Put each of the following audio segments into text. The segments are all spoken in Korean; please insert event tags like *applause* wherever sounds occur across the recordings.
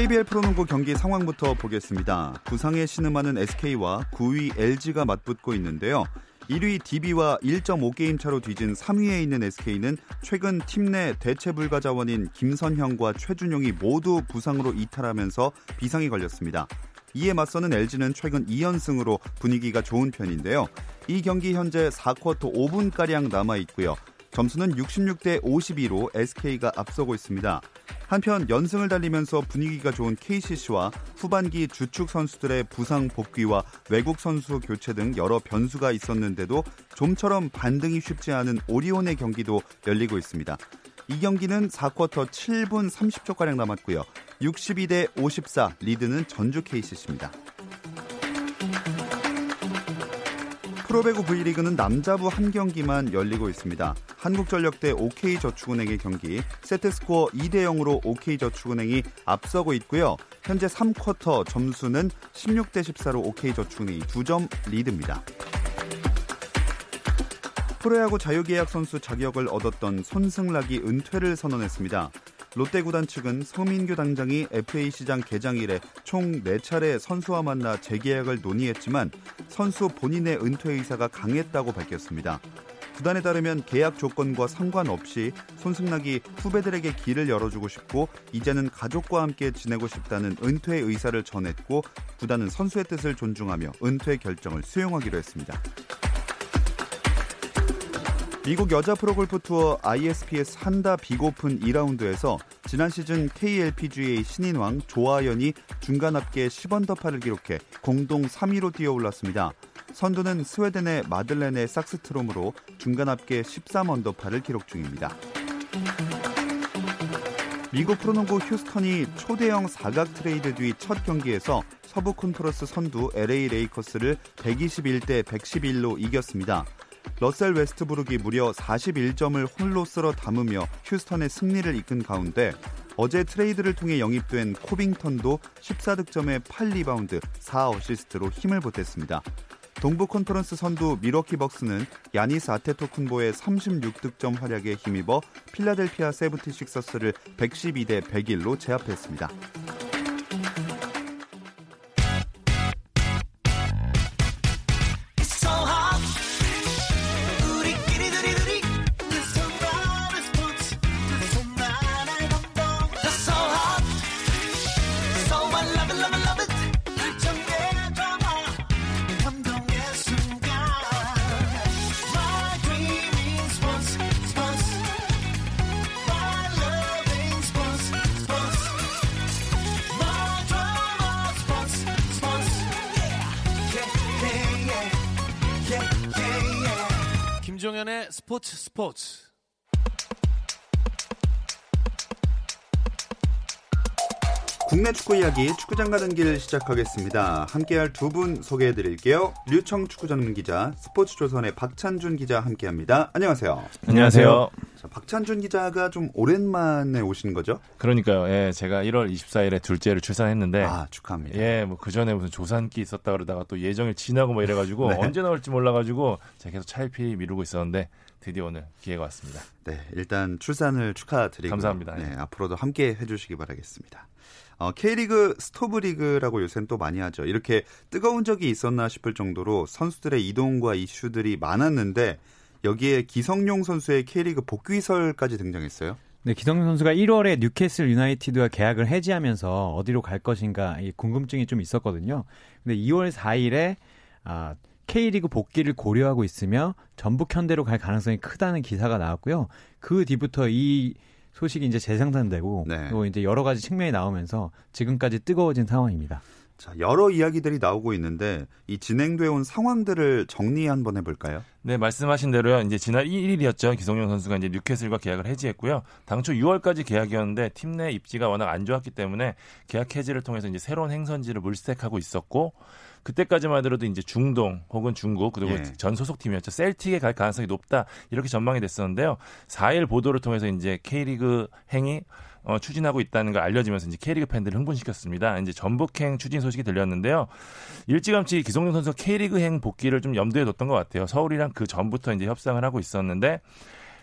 KBL 프로농구 경기 상황부터 보겠습니다. 부상에 신음하는 SK와 9위 LG가 맞붙고 있는데요. 1위 DB와 1.5게임 차로 뒤진 3위에 있는 SK는 최근 팀 내 대체 불가 자원인 김선형과 최준용이 모두 부상으로 이탈하면서 비상이 걸렸습니다. 이에 맞서는 LG는 최근 2연승으로 분위기가 좋은 편인데요. 이 경기 현재 4쿼터 5분가량 남아 있고요. 점수는 66대 52로 SK가 앞서고 있습니다. 한편 연승을 달리면서 분위기가 좋은 KCC와 후반기 주축 선수들의 부상 복귀와 외국 선수 교체 등 여러 변수가 있었는데도 좀처럼 반등이 쉽지 않은 오리온의 경기도 열리고 있습니다. 이 경기는 4쿼터 7분 30초가량 남았고요. 62대 54 리드는 전주 KCC입니다. 프로배구 V리그는 남자부 한 경기만 열리고 있습니다. 한국전력 대 OK저축은행의 경기 세트스코어 2대 0으로 OK저축은행이 앞서고 있고요. 현재 3쿼터 점수는 16대 14로 OK저축은행이 2점 리드입니다. 프로야구 자유계약 선수 자격을 얻었던 손승락이 은퇴를 선언했습니다. 롯데 구단 측은 서민규 당장이 FA 시장 개장 이래 총 4차례 선수와 만나 재계약을 논의했지만 선수 본인의 은퇴 의사가 강했다고 밝혔습니다. 구단에 따르면 계약 조건과 상관없이 손승락이 후배들에게 길을 열어주고 싶고 이제는 가족과 함께 지내고 싶다는 은퇴 의사를 전했고 구단은 선수의 뜻을 존중하며 은퇴 결정을 수용하기로 했습니다. 미국 여자 프로골프 투어 ISPS 한다 빅 오픈 2라운드에서 지난 시즌 KLPGA 신인왕 조아연이 중간 합계 10언더파를 기록해 공동 3위로 뛰어올랐습니다. 선두는 스웨덴의 마들레네 삭스트롬으로 중간 합계 13언더파를 기록 중입니다. 미국 프로농구 휴스턴이 초대형 사각 트레이드 뒤 첫 경기에서 서부 콘퍼런스 선두 LA 레이커스를 121대 111로 이겼습니다. 러셀 웨스트브룩이 무려 41점을 홀로 쓸어 담으며 휴스턴의 승리를 이끈 가운데 어제 트레이드를 통해 영입된 코빙턴도 14득점에 8리바운드 4어시스트로 힘을 보탰습니다. 동부 컨퍼런스 선두 미러키 벅스는 야니스 아테토쿤보의 36득점 활약에 힘입어 필라델피아 세븐티식서스를 112대 101로 제압했습니다. 김종현의 스포츠 스포츠. 국내 축구 이야기 축구장 가는 길 시작하겠습니다. 함께할 두 분 소개해 드릴게요. 류청 축구 전문 기자, 스포츠조선의 박찬준 기자 함께합니다. 안녕하세요. 안녕하세요. 자, 박찬준 기자가 좀 오랜만에 오시는 거죠? 그러니까요. 예, 제가 1월 24일에 둘째를 출산했는데 아 축하합니다. 예, 뭐 그 전에 무슨 조산기 있었다 그러다가 또 예정일 지나고 뭐 이래 가지고 *laughs* 네. 언제 나올지 몰라 가지고 제가 계속 차일피일 미루고 있었는데 드디어 오늘 기회가 왔습니다. 네, 일단 출산을 축하드리고 감사합니다. 네, 예. 앞으로도 함께 해주시기 바라겠습니다. 어, K리그 스토브리그라고 요새는 또 많이 하죠. 이렇게 뜨거운 적이 있었나 싶을 정도로 선수들의 이동과 이슈들이 많았는데 여기에 기성용 선수의 K리그 복귀설까지 등장했어요. 네, 기성용 선수가 1월에 뉴캐슬 유나이티드와 계약을 해지하면서 어디로 갈 것인가 이 궁금증이 좀 있었거든요. 근데 2월 4일에 아, K리그 복귀를 고려하고 있으며 전북 현대로 갈 가능성이 크다는 기사가 나왔고요. 그 뒤부터 이 소식이 이제 재생산되고 네. 또 이제 여러 가지 측면이 나오면서 지금까지 뜨거워진 상황입니다. 자, 여러 이야기들이 나오고 있는데 이 진행되어 온 상황들을 정리 한번 해볼까요? 네, 말씀하신 대로요. 이제 지난 1일이었죠. 기성용 선수가 이제 뉴캐슬과 계약을 해지했고요. 당초 6월까지 계약이었는데 팀 내 입지가 워낙 안 좋았기 때문에 계약 해지를 통해서 이제 새로운 행선지를 물색하고 있었고 그때까지만 하더라도 이제 중동 혹은 중국 그리고 예. 전 소속팀이었죠. 셀틱에 갈 가능성이 높다 이렇게 전망이 됐었는데요. 4일 보도를 통해서 이제 K리그 행이 어, 추진하고 있다는 걸 알려지면서 이제 K리그 팬들을 흥분시켰습니다. 이제 전북행 추진 소식이 들렸는데요. 일찌감치 기성용 선수가 K리그행 복귀를 좀 염두에 뒀던 것 같아요. 서울이랑 그 전부터 이제 협상을 하고 있었는데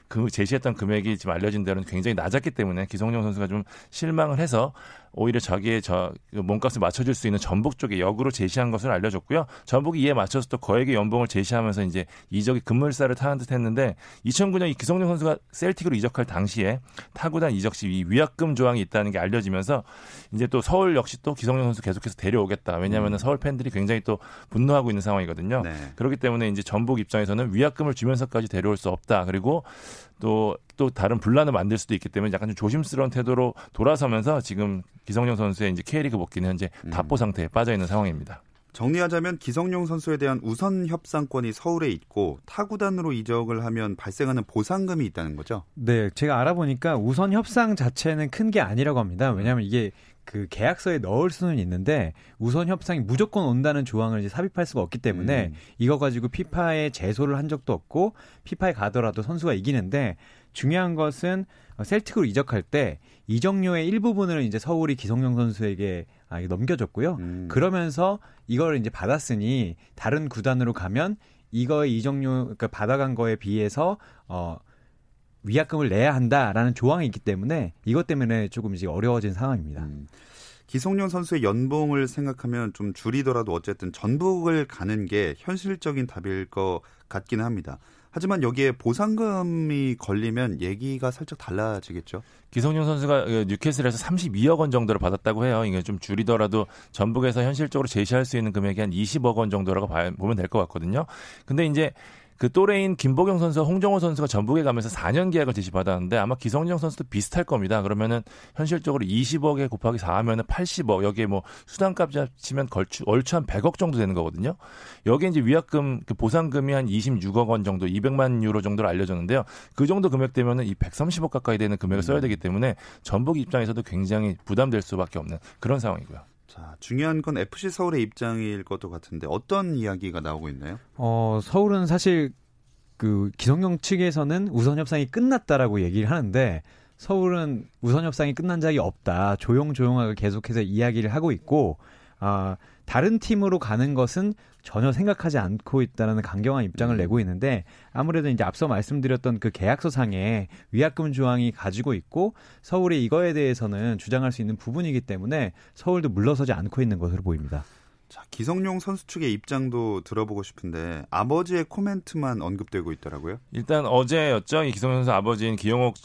그 제시했던 금액이 지금 알려진 대로는 굉장히 낮았기 때문에 기성용 선수가 좀 실망을 해서 오히려 자기의 저그 몸값을 맞춰줄 수 있는 전북 쪽에 역으로 제시한 것을 알려줬고요. 전북이 이에 맞춰서 또 거액의 연봉을 제시하면서 이제 이적이 급물살을 타는 듯 했는데 2009년 이 기성용 선수가 셀틱으로 이적할 당시에 타구단 이적 시이 위약금 조항이 있다는 게 알려지면서 이제 또 서울 역시 또 기성용 선수 계속해서 데려오겠다. 왜냐하면 서울 팬들이 굉장히 또 분노하고 있는 상황이거든요. 네. 그렇기 때문에 이제 전북 입장에서는 위약금을 주면서까지 데려올 수 없다. 그리고 또, 또 다른 분란을 만들 수도 있기 때문에 약간 좀 조심스러운 태도로 돌아서면서 지금 기성용 선수의 이제 K리그 복귀는 현재 답보 상태에 빠져 있는 상황입니다. 정리하자면 기성용 선수에 대한 우선 협상권이 서울에 있고 타구단으로 이적을 하면 발생하는 보상금이 있다는 거죠. 네, 제가 알아보니까 우선 협상 자체는 큰 게 아니라고 합니다. 왜냐하면 이게 그 계약서에 넣을 수는 있는데 우선 협상이 무조건 온다는 조항을 이제 삽입할 수가 없기 때문에 음. 이거 가지고 피파에 제소를 한 적도 없고 피파에 가더라도 선수가 이기는데 중요한 것은 셀틱으로 이적할 때 이적료의 일부분을 이제 서울이 기성용 선수에게 아, 넘겨줬고요. 음. 그러면서 이걸 이제 받았으니 다른 구단으로 가면 이거의 이적료 그러니까 받아간 거에 비해서 어 위약금을 내야 한다라는 조항이 있기 때문에 이것 때문에 조금 이제 어려워진 상황입니다. 음. 기성용 선수의 연봉을 생각하면 좀 줄이더라도 어쨌든 전북을 가는 게 현실적인 답일 것 같기는 합니다. 하지만 여기에 보상금이 걸리면 얘기가 살짝 달라지겠죠. 기성용 선수가 그 뉴캐슬에서 32억 원 정도를 받았다고 해요. 이게 좀 줄이더라도 전북에서 현실적으로 제시할 수 있는 금액이 한 20억 원 정도라고 봐- 보면 될 것 같거든요. 근데 이제 그 또래인 김보경 선수와 홍정호 선수가 전북에 가면서 4년 계약을 제시받았는데 아마 기성용 선수도 비슷할 겁니다. 그러면은 현실적으로 20억에 곱하기 4하면은 80억 여기에 뭐 수당값 치면 걸추 얼추 한 100억 정도 되는 거거든요. 여기에 이제 위약금 그 보상금이 한 26억 원 정도 200만 유로 정도로 알려졌는데요. 그 정도 금액 되면은 이 130억 가까이 되는 금액을 써야 되기 때문에 전북 입장에서도 굉장히 부담될 수밖에 없는 그런 상황이고요. 자, 중요한 건 FC 서울의 입장일 것도 같은데 어떤 이야기가 나오고 있나요? 어, 서울은 사실 그 기성용 측에서는 우선 협상이 끝났다라고 얘기를 하는데 서울은 우선 협상이 끝난 적이 없다. 조용조용하게 계속해서 이야기를 하고 있고 아, 다른 팀으로 가는 것은 전혀 생각하지 않고 있다는 강경한 입장을 내고 있는데 아무래도 이제 앞서 말씀드렸던 그 계약서 상에 위약금 조항이 가지고 있고 서울이 이거에 대해서는 주장할 수 있는 부분이기 때문에 서울도 물러서지 않고 있는 것으로 보입니다. 자, 기성용 선수 측의 입장도 들어보고 싶은데 아버지의 코멘트만 언급되고 있더라고요. 일단 어제였죠. 이 기성용 선수 아버지인 기영옥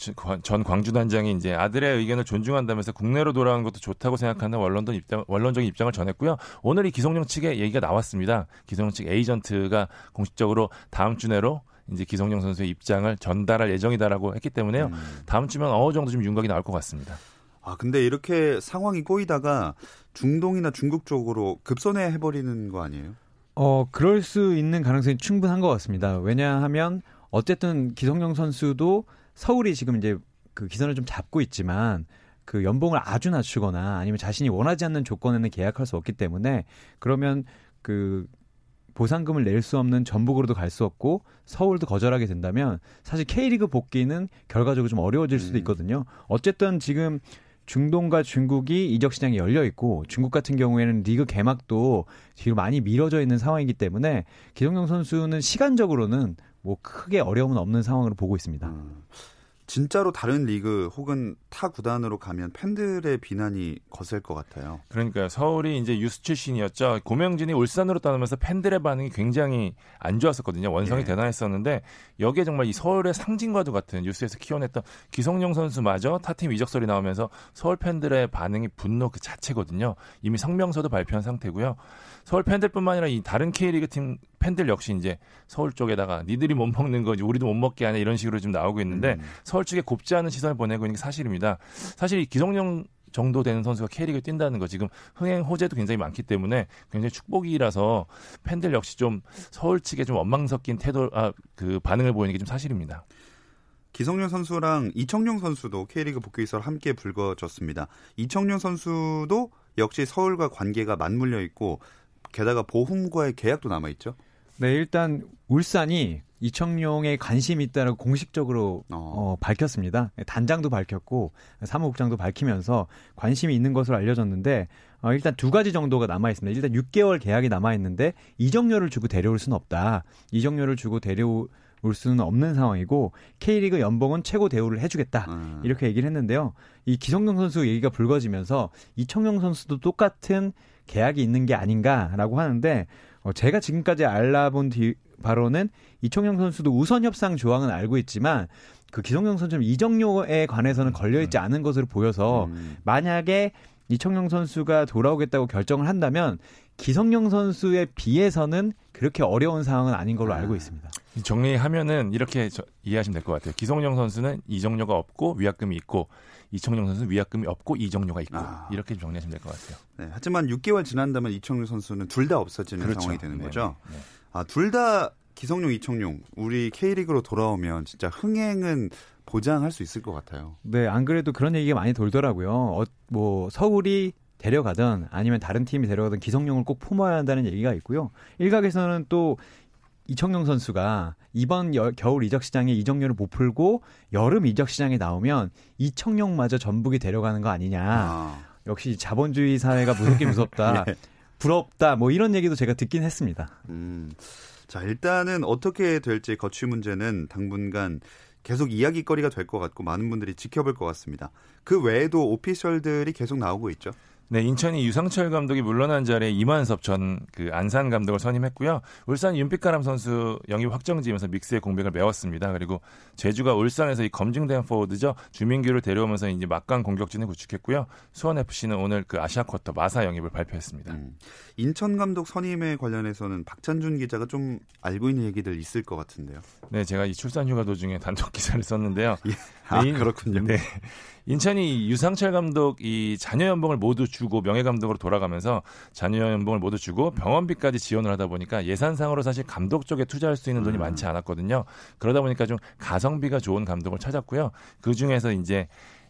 전 광주단장이 이제 아들의 의견을 존중한다면서 국내로 돌아가는 것도 좋다고 생각하는 원론적 입장, 원론적인 입장을 전했고요. 오늘 이 기성용 측의 얘기가 나왔습니다. 기성용 측 에이전트가 공식적으로 다음 주 내로 이제 기성용 선수의 입장을 전달할 예정이다라고 했기 때문에요. 음. 다음 주면 어느 정도 좀 윤곽이 나올 것 같습니다. 아, 근데 이렇게 상황이 꼬이다가 중동이나 중국 쪽으로 급선회 해버리는 거 아니에요? 어, 그럴 수 있는 가능성이 충분한 것 같습니다. 왜냐하면 어쨌든 기성용 선수도 서울이 지금 이제 그 기선을 좀 잡고 있지만 그 연봉을 아주 낮추거나 아니면 자신이 원하지 않는 조건에는 계약할 수 없기 때문에 그러면 그 보상금을 낼 수 없는 전북으로도 갈 수 없고 서울도 거절하게 된다면 사실 K리그 복귀는 결과적으로 좀 어려워질 수도 음. 있거든요. 어쨌든 지금 중동과 중국이 이적 시장이 열려 있고 중국 같은 경우에는 리그 개막도 뒤로 많이 미뤄져 있는 상황이기 때문에 기성용 선수는 시간적으로는 뭐 크게 어려움은 없는 상황으로 보고 있습니다. 음. 진짜로 다른 리그 혹은 타 구단으로 가면 팬들의 비난이 거셀 것 같아요. 그러니까 서울이 이제 유스 출신이었죠. 고명진이 울산으로 떠나면서 팬들의 반응이 굉장히 안 좋았었거든요. 원성이 예. 대단했었는데 여기에 정말 이 서울의 상징과도 같은 뉴스에서 키워냈던 기성용 선수마저 타팀 이적 설이 나오면서 서울 팬들의 반응이 분노 그 자체거든요. 이미 성명서도 발표한 상태고요. 서울 팬들뿐만 아니라 이 다른 K리그 팀 팬들 역시 이제 서울 쪽에다가 니들이 못 먹는 거지 우리도 못 먹게 하냐 이런 식으로 좀 나오고 있는데 음. 서울 측에 곱지 않은 시선을 보내고 있는 게 사실입니다. 사실 이 기성용 정도 되는 선수가 K리그 뛴다는 거 지금 흥행 호재도 굉장히 많기 때문에 굉장히 축복이라서 팬들 역시 좀 서울 측에 좀 원망 섞인 태도 아, 그 반응을 보이는 게 좀 사실입니다. 기성용 선수랑 이청용 선수도 K리그 복귀 이설 함께 불거졌습니다. 이청용 선수도 역시 서울과 관계가 맞물려 있고 게다가 보험과의 계약도 남아 있죠. 네, 일단 울산이 이청용에 관심이 있다고 공식적으로 어. 어, 밝혔습니다. 단장도 밝혔고 사무국장도 밝히면서 관심이 있는 것으로 알려졌는데 어, 일단 두 가지 정도가 남아 있습니다. 일단 6개월 계약이 남아 있는데 이적료를 주고 데려올 수는 없다. 이적료를 주고 데려올 수는 없는 상황이고 K리그 연봉은 최고 대우를 해주겠다. 음. 이렇게 얘기를 했는데요. 이 기성용 선수 얘기가 불거지면서 이청용 선수도 똑같은 계약이 있는 게 아닌가라고 하는데 어, 제가 지금까지 알아본 뒤, 바로는 이청용 선수도 우선 협상 조항은 알고 있지만 그 기성용 선수는 이적료에 관해서는 걸려 있지 않은 것으로 보여서 음. 만약에 이청용 선수가 돌아오겠다고 결정을 한다면 기성용 선수에 비해서는 그렇게 어려운 상황은 아닌 걸로 알고 있습니다. 정리하면은 이렇게 저- 이해하시면 될 것 같아요. 기성용 선수는 이적료가 없고 위약금이 있고 이청용 선수는 위약금이 없고 이적료가 있고 아. 이렇게 정리하시면 될 것 같아요. 네, 하지만 6개월 지난다면 이청용 선수는 둘 다 없어지는 그렇죠. 상황이 되는 네, 거죠. 네, 네. 아, 둘 다 기성용, 이청용 우리 K리그로 돌아오면 진짜 흥행은 보장할 수 있을 것 같아요. 네, 안 그래도 그런 얘기가 많이 돌더라고요. 어, 뭐 서울이 데려가든 아니면 다른 팀이 데려가든 기성용을 꼭 품어야 한다는 얘기가 있고요. 일각에서는 또 이청용 선수가 이번 여- 겨울 이적 시장에 이적료를 못 풀고 여름 이적 시장에 나오면 이청용마저 전북이 데려가는 거 아니냐. 아, 역시 자본주의 사회가 무섭게 무섭다. *laughs* 예. 부럽다. 뭐 이런 얘기도 제가 듣긴 했습니다. 음. 자, 일단은 어떻게 될지 거취 문제는 당분간 계속 이야기거리가 될 것 같고 많은 분들이 지켜볼 것 같습니다. 그 외에도 오피셜들이 계속 나오고 있죠. 네, 인천이 유상철 감독이 물러난 자리에 이만섭 전 그 안산 감독을 선임했고요. 울산 윤빛가람 선수 영입 확정지면서 믹스의 공백을 메웠습니다. 그리고 제주가 울산에서 이 검증된 포워드죠. 주민규를 데려오면서 이제 막강 공격진을 구축했고요. 수원 FC는 오늘 그 아시아 쿼터 마사 영입을 발표했습니다. 음. 인천 감독 선임에 관련해서는 박찬준 기자가 좀 알고 있는 얘기들 있을 것 같은데요. 네, 제가 이 출산 휴가 도중에 단독 기사를 썼는데요. *laughs* 아, 네, 인- 그렇군요. 네. 인천이 유상철 감독 이 자녀 연봉을 모두 주고 명예 감독으로 돌아가면서 자녀 연봉을 모두 주고 병원비까지 지원을 하다 보니까 예산상으로 사실 감독 쪽에 투자할 수 있는 돈이 음. 많지 않았거든요. 그러다 보니까 좀 가성비가 좋은 감독을 찾았고요. 그 중에서 이제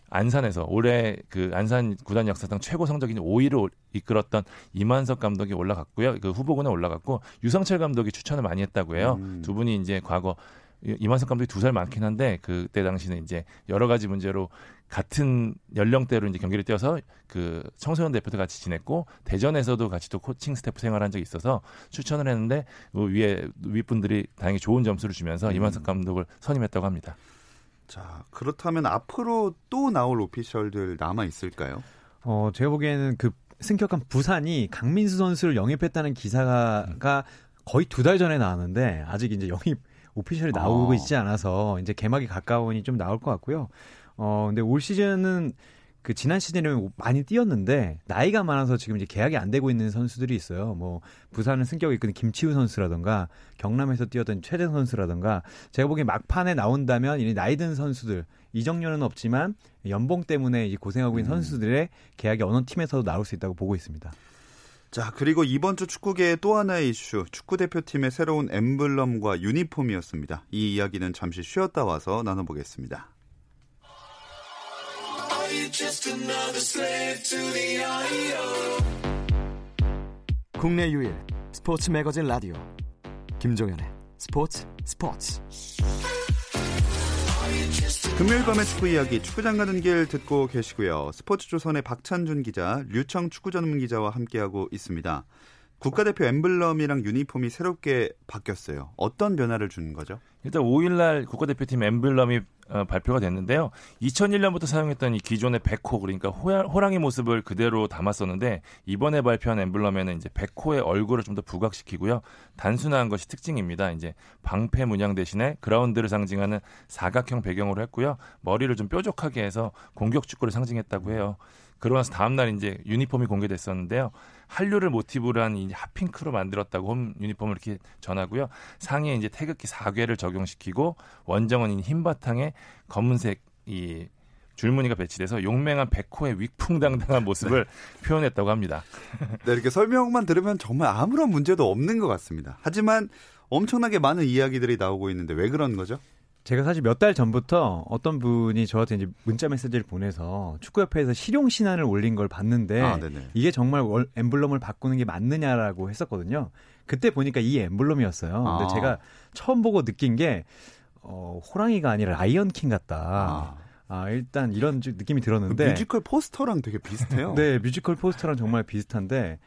안산에서 올해 그 안산 구단 역사상 최고 성적인 5위를 이끌었던 이만석 감독이 올라갔고요. 그 후보군에 올라갔고 유상철 감독이 추천을 많이 했다고 해요. 음. 두 분이 이제 과거 이- 이만석 감독이 두 살 많긴 한데 그때 당시는 이제 여러 가지 문제로 같은 연령대로 이제 경기를 뛰어서 그 청소년 대표도 같이 지냈고 대전에서도 같이 또 코칭 스태프 생활한 적이 있어서 추천을 했는데 그 위에 윗분들이 다행히 좋은 점수를 주면서 음. 이만석 감독을 선임했다고 합니다. 자, 그렇다면 앞으로 또 나올 오피셜들 남아 있을까요? 어, 제가 보기에는 그 승격한 부산이 강민수 선수를 영입했다는 기사가 거의 두 달 전에 나왔는데 아직 이제 영입 오피셜이 나오고 어. 있지 않아서 이제 개막이 가까우니 좀 나올 것 같고요. 어, 근데 올 시즌은 그 지난 시즌에 많이 뛰었는데 나이가 많아서 지금 이제 계약이 안 되고 있는 선수들이 있어요. 뭐 부산은 승격을 이끄는 김치우 선수라던가 경남에서 뛰었던 최재 선수라던가 제가 보기엔 막판에 나온다면 이 나이 든 선수들 이적료는 없지만 연봉 때문에 이제 고생하고 있는 음. 선수들의 계약이 어느 팀에서도 나올 수 있다고 보고 있습니다. 자, 그리고 이번 주 축구계의 또 하나의 이슈, 축구 대표팀의 새로운 엠블럼과 유니폼이었습니다. 이 이야기는 잠시 쉬었다 와서 나눠보겠습니다. 국내 유일 스포츠 매거진 라디오 김종현의 스포츠 스포츠 금요일 밤의 축구 이야기 축구장 가는 길 듣고 계시고요. 스포츠조선의 박찬준 기자, 류청 축구 전문 기자와 함께하고 있습니다. 국가대표 엠블럼이랑 유니폼이 새롭게 바뀌었어요. 어떤 변화를 주는 거죠? 일단 5일날 국가대표팀 엠블럼이 어, 발표가 됐는데요. 2001년부터 사용했던 이 기존의 백호 그러니까 호랑이 모습을 그대로 담았었는데 이번에 발표한 엠블럼에는 이제 백호의 얼굴을 좀 더 부각시키고요. 단순한 것이 특징입니다. 이제 방패 문양 대신에 그라운드를 상징하는 사각형 배경으로 했고요. 머리를 좀 뾰족하게 해서 공격 축구를 상징했다고 해요. 그러고 나서 다음 날 이제 유니폼이 공개됐었는데요. 한류를 모티브로 한이 핫핑크로 만들었다고 홈 유니폼을 이렇게 전하고요. 상의에 이제 태극기 4괴를 적용시키고 원정은 흰 바탕에 검은색 이 줄무늬가 배치돼서 용맹한 백호의 위풍당당한 모습을 *laughs* 표현했다고 합니다. 네, 이렇게 설명만 들으면 정말 아무런 문제도 없는 것 같습니다. 하지만 엄청나게 많은 이야기들이 나오고 있는데 왜 그런 거죠? 제가 사실 몇 달 전부터 어떤 분이 저한테 이제 문자 메시지를 보내서 축구협회에서 실용 신안을 올린 걸 봤는데 아. 이게 정말 월- 엠블럼을 바꾸는 게 맞느냐라고 했었거든요. 그때 보니까 이 엠블럼이었어요. 근데 아. 제가 처음 보고 느낀 게 어, 호랑이가 아니라 라이언킹 같다. 아, 아, 일단 이런 좀 느낌이 그 들었는데 뮤지컬 포스터랑 되게 비슷해요. *laughs* 네, 뮤지컬 포스터랑 정말 비슷한데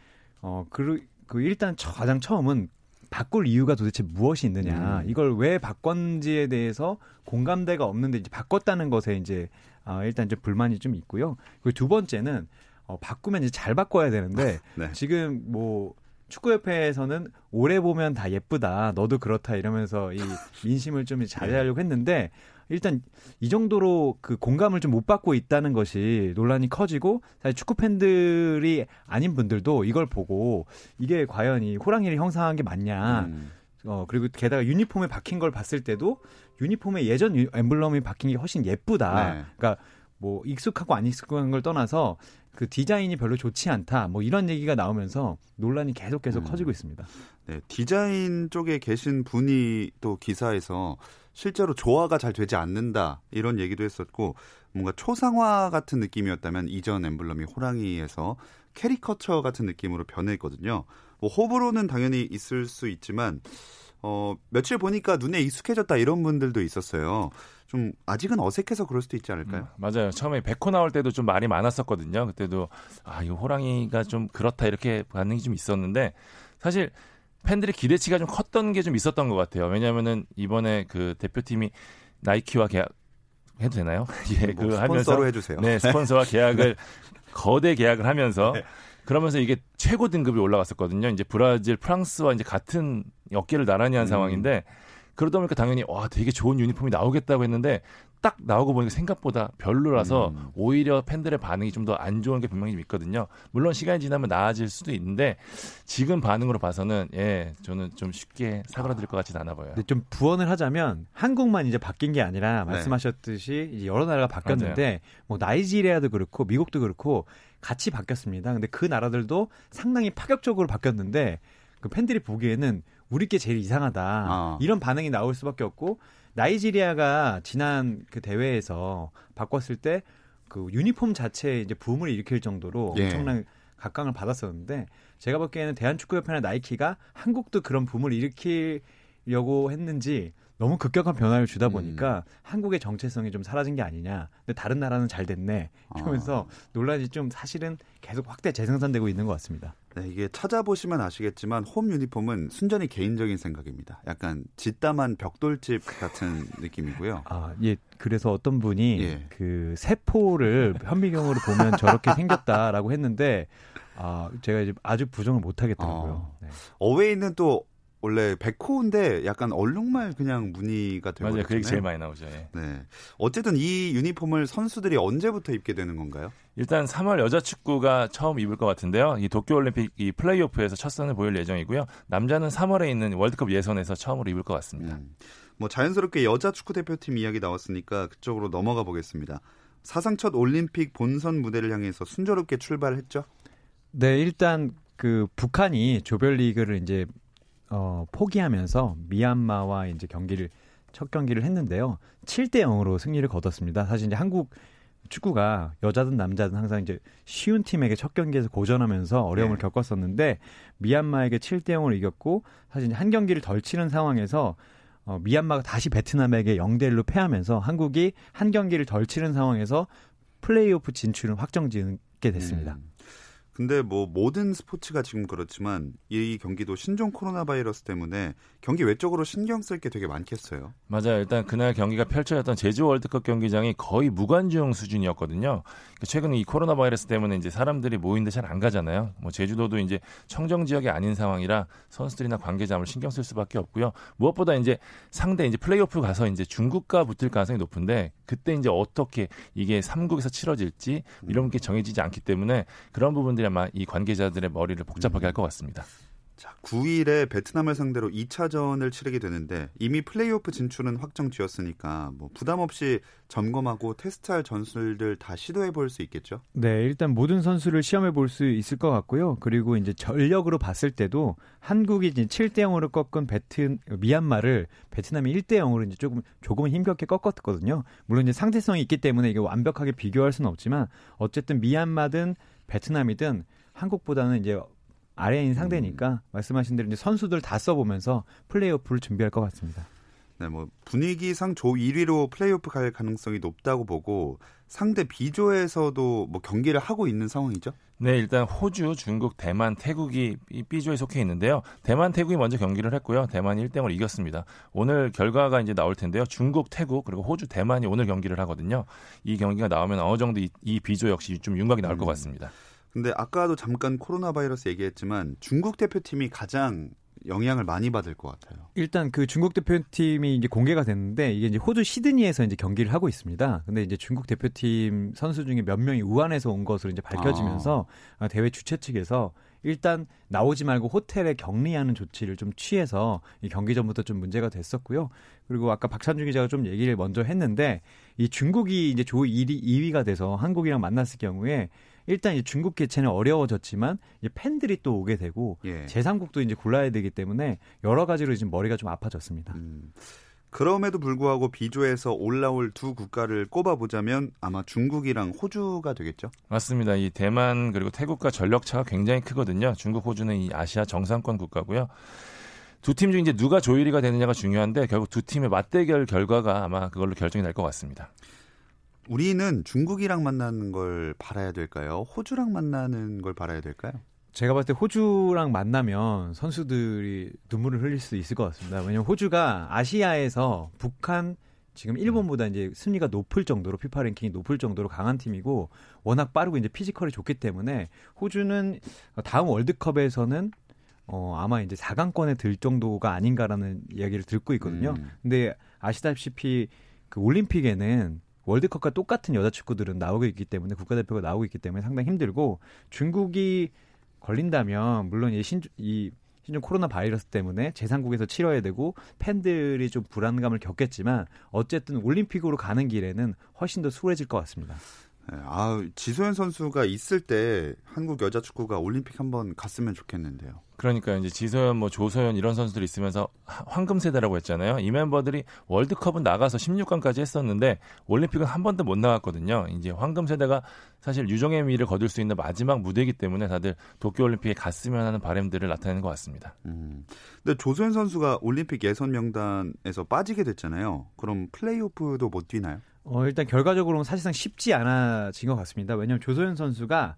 어, 그, 그 일단 처- 가장 처음은 바꿀 이유가 도대체 무엇이 있느냐. 음. 이걸 왜 바꿨는지에 대해서 공감대가 없는데 이제 바꿨다는 것에 이제 어, 일단 좀 불만이 좀 있고요. 그리고 두 번째는 어, 바꾸면 이제 잘 바꿔야 되는데 네. 지금 뭐 축구협회에서는 오래 보면 다 예쁘다. 너도 그렇다 이러면서 이 *laughs* 민심을 좀 자제하려고 했는데 일단 이 정도로 그 공감을 좀 못 받고 있다는 것이 논란이 커지고 사실 축구 팬들이 아닌 분들도 이걸 보고 이게 과연 이 호랑이를 형상한 게 맞냐. 음. 어 그리고 게다가 유니폼에 박힌 걸 봤을 때도 유니폼에 예전 유- 엠블럼이 박힌 게 훨씬 예쁘다. 네. 그러니까 뭐 익숙하고 안 익숙한 걸 떠나서 그 디자인이 별로 좋지 않다. 뭐 이런 얘기가 나오면서 논란이 계속 계속 음. 커지고 있습니다. 네, 디자인 쪽에 계신 분이 또 기사에서 실제로 조화가 잘 되지 않는다 이런 얘기도 했었고 뭔가 초상화 같은 느낌이었다면 이전 엠블럼이 호랑이에서 캐리커처 같은 느낌으로 변했거든요. 뭐 호불호는 당연히 있을 수 있지만 어 며칠 보니까 눈에 익숙해졌다 이런 분들도 있었어요. 좀 아직은 어색해서 그럴 수도 있지 않을까요? 음, 맞아요. 처음에 백호 나올 때도 좀 말이 많았었거든요. 그때도 아 이거 호랑이가 좀 그렇다 이렇게 반응이 좀 있었는데 사실 팬들의 기대치가 좀 컸던 게 좀 있었던 것 같아요. 왜냐하면은 이번에 그 대표팀이 나이키와 계약 해도 되나요? *laughs* 예, 뭐그 스폰서로 해주세요. 네, 스폰서와 *laughs* 계약을 거대 계약을 하면서 그러면서 이게 최고 등급이 올라갔었거든요. 이제 브라질, 프랑스와 이제 같은 어깨를 나란히 한 음. 상황인데 그러다 보니까 당연히 와 되게 좋은 유니폼이 나오겠다고 했는데 딱 나오고 보니까 생각보다 별로라서 음. 오히려 팬들의 반응이 좀 더 안 좋은 게 분명히 좀 있거든요. 물론 시간이 지나면 나아질 수도 있는데 지금 반응으로 봐서는 예 저는 좀 쉽게 사그라들 것 같지는 않아 보여요. 근데 좀 부언을 하자면 한국만 이제 바뀐 게 아니라 네. 말씀하셨듯이 이제 여러 나라가 바뀌었는데 뭐 나이지리아도 그렇고 미국도 그렇고 같이 바뀌었습니다. 근데 그 나라들도 상당히 파격적으로 바뀌었는데 그 팬들이 보기에는 우리 게 제일 이상하다 아. 이런 반응이 나올 수밖에 없고 나이지리아가 지난 그 대회에서 바꿨을 때 그 유니폼 자체에 이제 붐을 일으킬 정도로 예. 엄청난 각광을 받았었는데 제가 보기에는 대한축구협회나 나이키가 한국도 그런 붐을 일으키려고 했는지 너무 급격한 변화를 주다 보니까 한국의 정체성이 좀 사라진 게 아니냐. 근데 다른 나라는 잘 됐네. 이러면서 논란이 좀 사실은 계속 확대 재생산되고 있는 것 같습니다. 네, 이게 찾아보시면 아시겠지만 홈 유니폼은 순전히 개인적인 생각입니다. 약간 짓담한 벽돌집 같은 *laughs* 느낌이고요. 아, 예. 그래서 어떤 분이 예. 그 세포를 현미경으로 보면 저렇게 *laughs* 생겼다라고 했는데 아, 제가 이제 아주 부정을 못 하겠더라고요. 어. 네. 어웨이는 또 원래 백호인데 약간 얼룩말 그냥 무늬가 되고 맞아요. 그 얘기 제일 많이 나오죠. 예. 네. 어쨌든 이 유니폼을 선수들이 언제부터 입게 되는 건가요? 일단 3월 여자 축구가 처음 입을 것 같은데요. 이 도쿄 올림픽 이 플레이오프에서 첫 선을 보일 예정이고요. 남자는 3월에 있는 월드컵 예선에서 처음으로 입을 것 같습니다. 음. 뭐 자연스럽게 여자 축구 대표팀 이야기 나왔으니까 그쪽으로 넘어가 보겠습니다. 사상 첫 올림픽 본선 무대를 향해서 순조롭게 출발했죠. 네, 일단 그 북한이 조별리그를 이제 어, 포기하면서 미얀마와 이제 경기를 첫 경기를 했는데요. 7대 0으로 승리를 거뒀습니다. 사실 이제 한국 축구가 여자든 남자든 항상 이제 쉬운 팀에게 첫 경기에서 고전하면서 어려움을 네. 겪었었는데 미얀마에게 7대 0으로 이겼고 사실 한 경기를 덜 치는 상황에서 어, 미얀마가 다시 베트남에게 0대 1로 패하면서 한국이 한 경기를 덜 치는 상황에서 플레이오프 진출은 확정짓게 됐습니다. 음. 근데 뭐 모든 스포츠가 지금 그렇지만 이 경기도 신종 코로나 바이러스 때문에 경기 외적으로 신경 쓸 게 되게 많겠어요. 맞아요. 일단 그날 경기가 펼쳐졌던 제주 월드컵 경기장이 거의 무관중 수준이었거든요. 그러니까 최근 이 코로나 바이러스 때문에 이제 사람들이 모이는데 잘 안 가잖아요. 뭐 제주도도 이제 청정 지역이 아닌 상황이라 선수들이나 관계자를 신경 쓸 수밖에 없고요. 무엇보다 이제 상대 이제 플레이오프 가서 이제 중국과 붙을 가능성이 높은데 그때 이제 어떻게 이게 3국에서 치러질지 이런 게 정해지지 않기 때문에 그런 부분들이 아마 이 관계자들의 머리를 복잡하게 할 것 같습니다. 자, 9일에 베트남을 상대로 2차전을 치르게 되는데 이미 플레이오프 진출은 확정 지었으니까 뭐 부담 없이 점검하고 테스트할 전술들 다 시도해 볼 수 있겠죠? 네, 일단 모든 선수를 시험해 볼 수 있을 것 같고요. 그리고 이제 전력으로 봤을 때도 한국이 이제 7대 0으로 꺾은 베트 미얀마를 베트남이 1대 0으로 이제 조금 조금은 힘겹게 꺾었거든요. 물론 이제 상대성이 있기 때문에 이게 완벽하게 비교할 수는 없지만 어쨌든 미얀마든 베트남이든 한국보다는 이제 아래인 상대니까 음. 말씀하신 대로 이제 선수들 다 써보면서 플레이오프를 준비할 것 같습니다. 네, 뭐 분위기상 조 1위로 플레이오프 갈 가능성이 높다고 보고 상대 B조에서도 뭐 경기를 하고 있는 상황이죠? 네, 일단 호주, 중국, 대만, 태국이 B조에 속해 있는데요. 대만, 태국이 먼저 경기를 했고요. 대만이 1대0으로 이겼습니다. 오늘 결과가 이제 나올 텐데요. 중국, 태국, 그리고 호주, 대만이 오늘 경기를 하거든요. 이 경기가 나오면 어느 정도 이, 이 B조 역시 좀 윤곽이 나올 음. 것 같습니다. 근데 아까도 잠깐 코로나 바이러스 얘기했지만 중국 대표팀이 가장 영향을 많이 받을 것 같아요. 일단 그 중국 대표팀이 이제 공개가 됐는데 이게 이제 호주 시드니에서 이제 경기를 하고 있습니다. 근데 이제 중국 대표팀 선수 중에 몇 명이 우한에서 온 것으로 이제 밝혀지면서 아. 대회 주최 측에서 일단 나오지 말고 호텔에 격리하는 조치를 좀 취해서 이 경기 전부터 좀 문제가 됐었고요. 그리고 아까 박찬주 기자가 좀 얘기를 먼저 했는데 이 중국이 이제 조 1위, 2위가 돼서 한국이랑 만났을 경우에 일단 이제 중국 개최는 어려워졌지만 이제 팬들이 또 오게 되고 예. 제3국도 이제 골라야 되기 때문에 여러 가지로 지금 머리가 좀 아파졌습니다. 음. 그럼에도 불구하고 비조에서 올라올 두 국가를 꼽아보자면 아마 중국이랑 호주가 되겠죠? 맞습니다. 이 대만 그리고 태국과 전력 차가 굉장히 크거든요. 중국, 호주는 이 아시아 정상권 국가고요. 두 팀 중 이제 누가 조율이가 되느냐가 중요한데 결국 두 팀의 맞대결 결과가 아마 그걸로 결정이 날 것 같습니다. 우리는 중국이랑 만나는 걸 바라야 될까요? 호주랑 만나는 걸 바라야 될까요? 제가 봤을 때 호주랑 만나면 선수들이 눈물을 흘릴 수 있을 것 같습니다. 왜냐하면 호주가 아시아에서 북한 지금 일본보다 이제 순위가 높을 정도로 피파 랭킹이 높을 정도로 강한 팀이고 워낙 빠르고 이제 피지컬이 좋기 때문에 호주는 다음 월드컵에서는 어 아마 이제 4강권에 들 정도가 아닌가라는 이야기를 듣고 있거든요. 음. 근데 아시다시피 그 올림픽에는 월드컵과 똑같은 여자 축구들은 나오고 있기 때문에 국가대표가 나오고 있기 때문에 상당히 힘들고 중국이 걸린다면 물론 이 신, 이 신종 코로나 바이러스 때문에 재상국에서 치러야 되고 팬들이 좀 불안감을 겪겠지만 어쨌든 올림픽으로 가는 길에는 훨씬 더 수월해질 것 같습니다. 네, 아, 지소연 선수가 있을 때 한국 여자 축구가 올림픽 한번 갔으면 좋겠는데요. 그러니까 이제 지소연, 뭐 조소연 이런 선수들이 있으면서 황금 세대라고 했잖아요. 이 멤버들이 월드컵은 나가서 16강까지 했었는데 올림픽은 한 번도 못 나갔거든요. 이제 황금 세대가 사실 유종의 미를 거둘 수 있는 마지막 무대이기 때문에 다들 도쿄 올림픽에 갔으면 하는 바램들을 나타내는 것 같습니다. 음. 근데 조소연 선수가 올림픽 예선 명단에서 빠지게 됐잖아요. 그럼 플레이오프도 못 뛰나요? 어, 일단 결과적으로는 사실상 쉽지 않아진 것 같습니다. 왜냐하면 조소연 선수가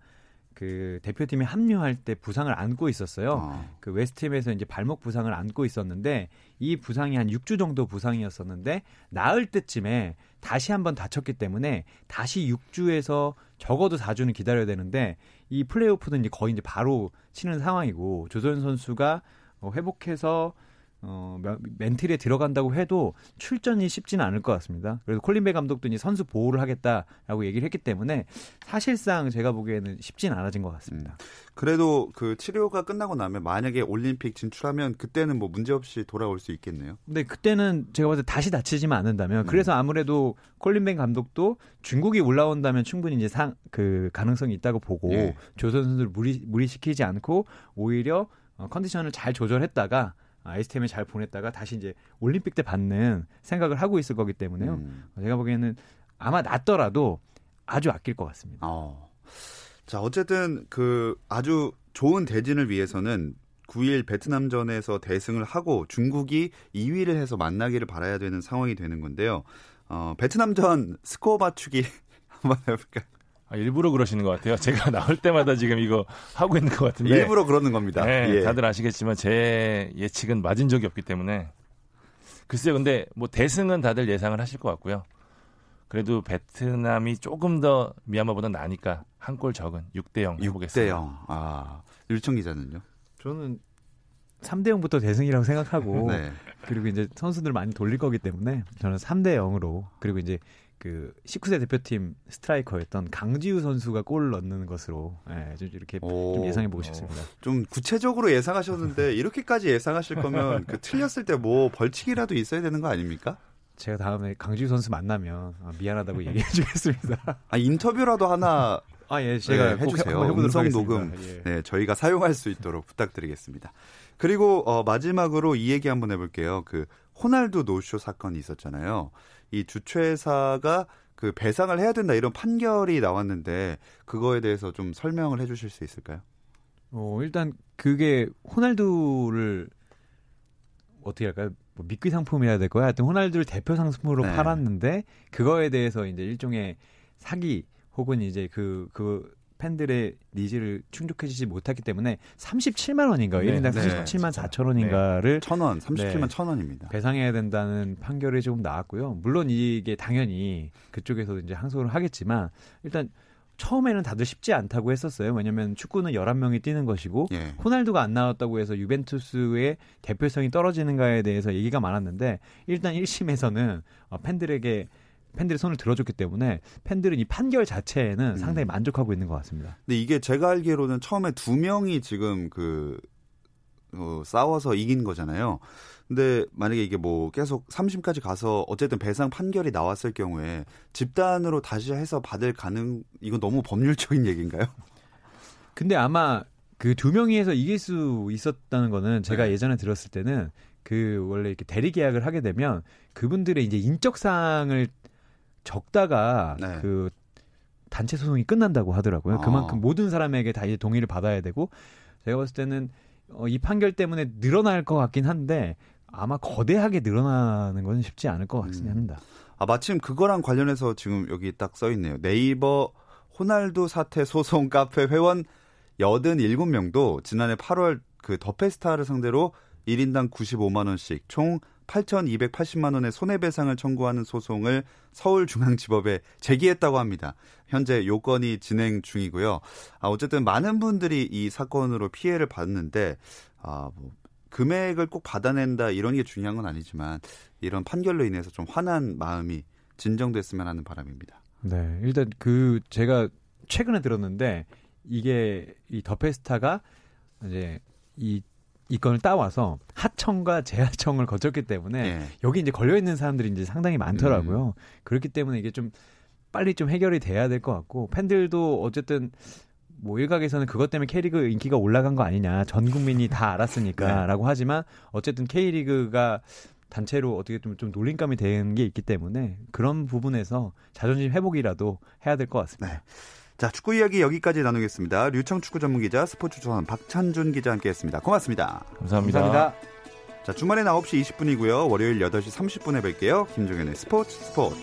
그 대표팀에 합류할 때 부상을 안고 있었어요. 아. 그 웨스트햄에서 이제 발목 부상을 안고 있었는데 이 부상이 한 6주 정도 부상이었었는데 나을 때쯤에 다시 한번 다쳤기 때문에 다시 6주에서 적어도 4주는 기다려야 되는데 이 플레이오프는 이제 거의 이제 바로 치는 상황이고 조소연 선수가 어, 회복해서 어, 멘틀에 들어간다고 해도 출전이 쉽지는 않을 것 같습니다. 그래서 콜린베 감독도 이제 선수 보호를 하겠다라고 얘기를 했기 때문에 사실상 제가 보기에는 쉽지는 않아진 것 같습니다. 음. 그래도 그 치료가 끝나고 나면 만약에 올림픽 진출하면 그때는 뭐 문제없이 돌아올 수 있겠네요. 근데 그때는 제가 봤을 때 다시 다치지만 않는다면 음. 그래서 아무래도 콜린벤 감독도 중국이 올라온다면 충분히 이제 상 그 가능성이 있다고 보고 예. 조선 선수를 무리 무리시키지 않고 오히려 어, 컨디션을 잘 조절했다가 아이스템에 잘 보냈다가 다시 이제 올림픽 때 받는 생각을 하고 있을 거기 때문에요. 음. 제가 보기에는 아마 낫더라도 아주 아낄 것 같습니다. 어. 자, 어쨌든 그 아주 좋은 대진을 위해서는 9일 베트남전에서 대승을 하고 중국이 2위를 해서 만나기를 바라야 되는 상황이 되는 건데요. 어, 베트남전 스코어 맞추기 *laughs* 한번 해볼까요? 아, 일부러 그러시는 것 같아요. 제가 *laughs* 나올 때마다 지금 이거 하고 있는 것 같은데. 일부러 그러는 겁니다. 네, 예. 다들 아시겠지만 제 예측은 맞은 적이 없기 때문에. 글쎄요, 근데 뭐 대승은 다들 예상을 하실 것 같고요. 그래도 베트남이 조금 더 미얀마보다 나니까 한 골 적은 6대 0 해보겠습니다. 6대 0. 아, 율청 기자는요? 저는 3대 0부터 대승이라고 생각하고 *laughs* 네. 그리고 이제 선수들 많이 돌릴 거기 때문에 저는 3대 0으로 그리고 이제 그 19세 대표팀 스트라이커였던 강지우 선수가 골을 넣는 것으로 예, 좀 이렇게 오. 좀 예상해 보고 싶습니다. 좀 구체적으로 예상하셨는데 *laughs* 이렇게까지 예상하실 거면 그 틀렸을 때 뭐 벌칙이라도 있어야 되는 거 아닙니까? 제가 다음에 강지우 선수 만나면 아, 미안하다고 *laughs* 얘기해 주겠습니다. 아 인터뷰라도 하나 *laughs* 아 예, 제가 네, 꼭 해주세요. 음성. 녹음 예. 네, 저희가 사용할 수 있도록 부탁드리겠습니다. 그리고 어, 마지막으로 이 얘기 한번 해볼게요. 그 호날두 노쇼 사건이 있었잖아요. 이 주최사가 그 배상을 해야 된다 이런 판결이 나왔는데 그거에 대해서 좀 설명을 해주실 수 있을까요? 어, 일단 그게 호날두를 어떻게 할까요? 뭐 미끼 상품이라 될 거야. 하여튼 호날두를 대표 상품으로 네. 팔았는데 그거에 대해서 이제 일종의 사기 혹은 이제 그, 그 팬들의 needs를 충족해주지 못했기 때문에 37만 원인가요? 네, 1인당 네, 37만 진짜. 4천 원인가를 천 원, 37만 네. 천 원입니다. 배상해야 된다는 판결이 조금 나왔고요. 물론 이게 당연히 그쪽에서도 이제 항소를 하겠지만 일단 처음에는 다들 쉽지 않다고 했었어요. 왜냐면 축구는 11명이 뛰는 것이고 예. 호날두가 안 나왔다고 해서 유벤투스의 대표성이 떨어지는가에 대해서 얘기가 많았는데 일단 1심에서는 어, 팬들에게 팬들의 손을 들어줬기 때문에 팬들은 이 판결 자체에는 음. 상당히 만족하고 있는 것 같습니다. 근데 이게 제가 알기로는 처음에 두 명이 지금 그 어, 싸워서 이긴 거잖아요. 근데 만약에 이게 뭐 계속 3심까지 가서 어쨌든 배상 판결이 나왔을 경우에 집단으로 다시 해서 받을 가능 이건 너무 법률적인 얘기인가요? 근데 아마 그 두 명이 해서 이길 수 있었다는 거는 제가 네. 예전에 들었을 때는 그 원래 이렇게 대리 계약을 하게 되면 그분들의 이제 인적 사항을 적다가 네. 그 단체 소송이 끝난다고 하더라고요. 아. 그만큼 모든 사람에게 다 이제 동의를 받아야 되고 제가 봤을 때는 어, 이 판결 때문에 늘어날 것 같긴 한데 아마 거대하게 늘어나는 건 쉽지 않을 것 같긴 음. 합니다. 아 마침 그거랑 관련해서 지금 여기 딱 써 있네요. 네이버 호날두 사태 소송 *laughs* 카페 회원 87명도 지난해 8월 그 더페스타를 상대로 1인당 95만 원씩 총 8,280만 원의 손해배상을 청구하는 소송을 서울중앙지법에 제기했다고 합니다. 현재 요건이 진행 중이고요. 아, 어쨌든 많은 분들이 이 사건으로 피해를 봤는데 아, 뭐 금액을 꼭 받아낸다 이런 게 중요한 건 아니지만 이런 판결로 인해서 좀 화난 마음이 진정됐으면 하는 바람입니다. 네, 일단 그 제가 최근에 들었는데 이게 이 더페스타가 이제 이 이건을 따와서 하청과 재하청을 거쳤기 때문에 예. 여기 이제 걸려 있는 사람들이 이제 상당히 많더라고요. 그렇기 때문에 이게 좀 빨리 좀 해결이 돼야 될 것 같고 팬들도 어쨌든 뭐 일각에서는 그것 때문에 K리그 인기가 올라간 거 아니냐 전 국민이 다 알았으니까라고 하지만 어쨌든 K리그가 단체로 어떻게 좀, 좀 놀림감이 되는 게 있기 때문에 그런 부분에서 자존심 회복이라도 해야 될 것 같습니다. 네. 자, 축구 이야기 여기까지 나누겠습니다. 류청 축구 전문 기자, 스포츠 조선 박찬준 기자 함께 했습니다. 고맙습니다. 감사합니다. 자, 주말엔 9시 20분이고요. 월요일 8시 30분에 뵐게요. 김종현의 스포츠 스포츠.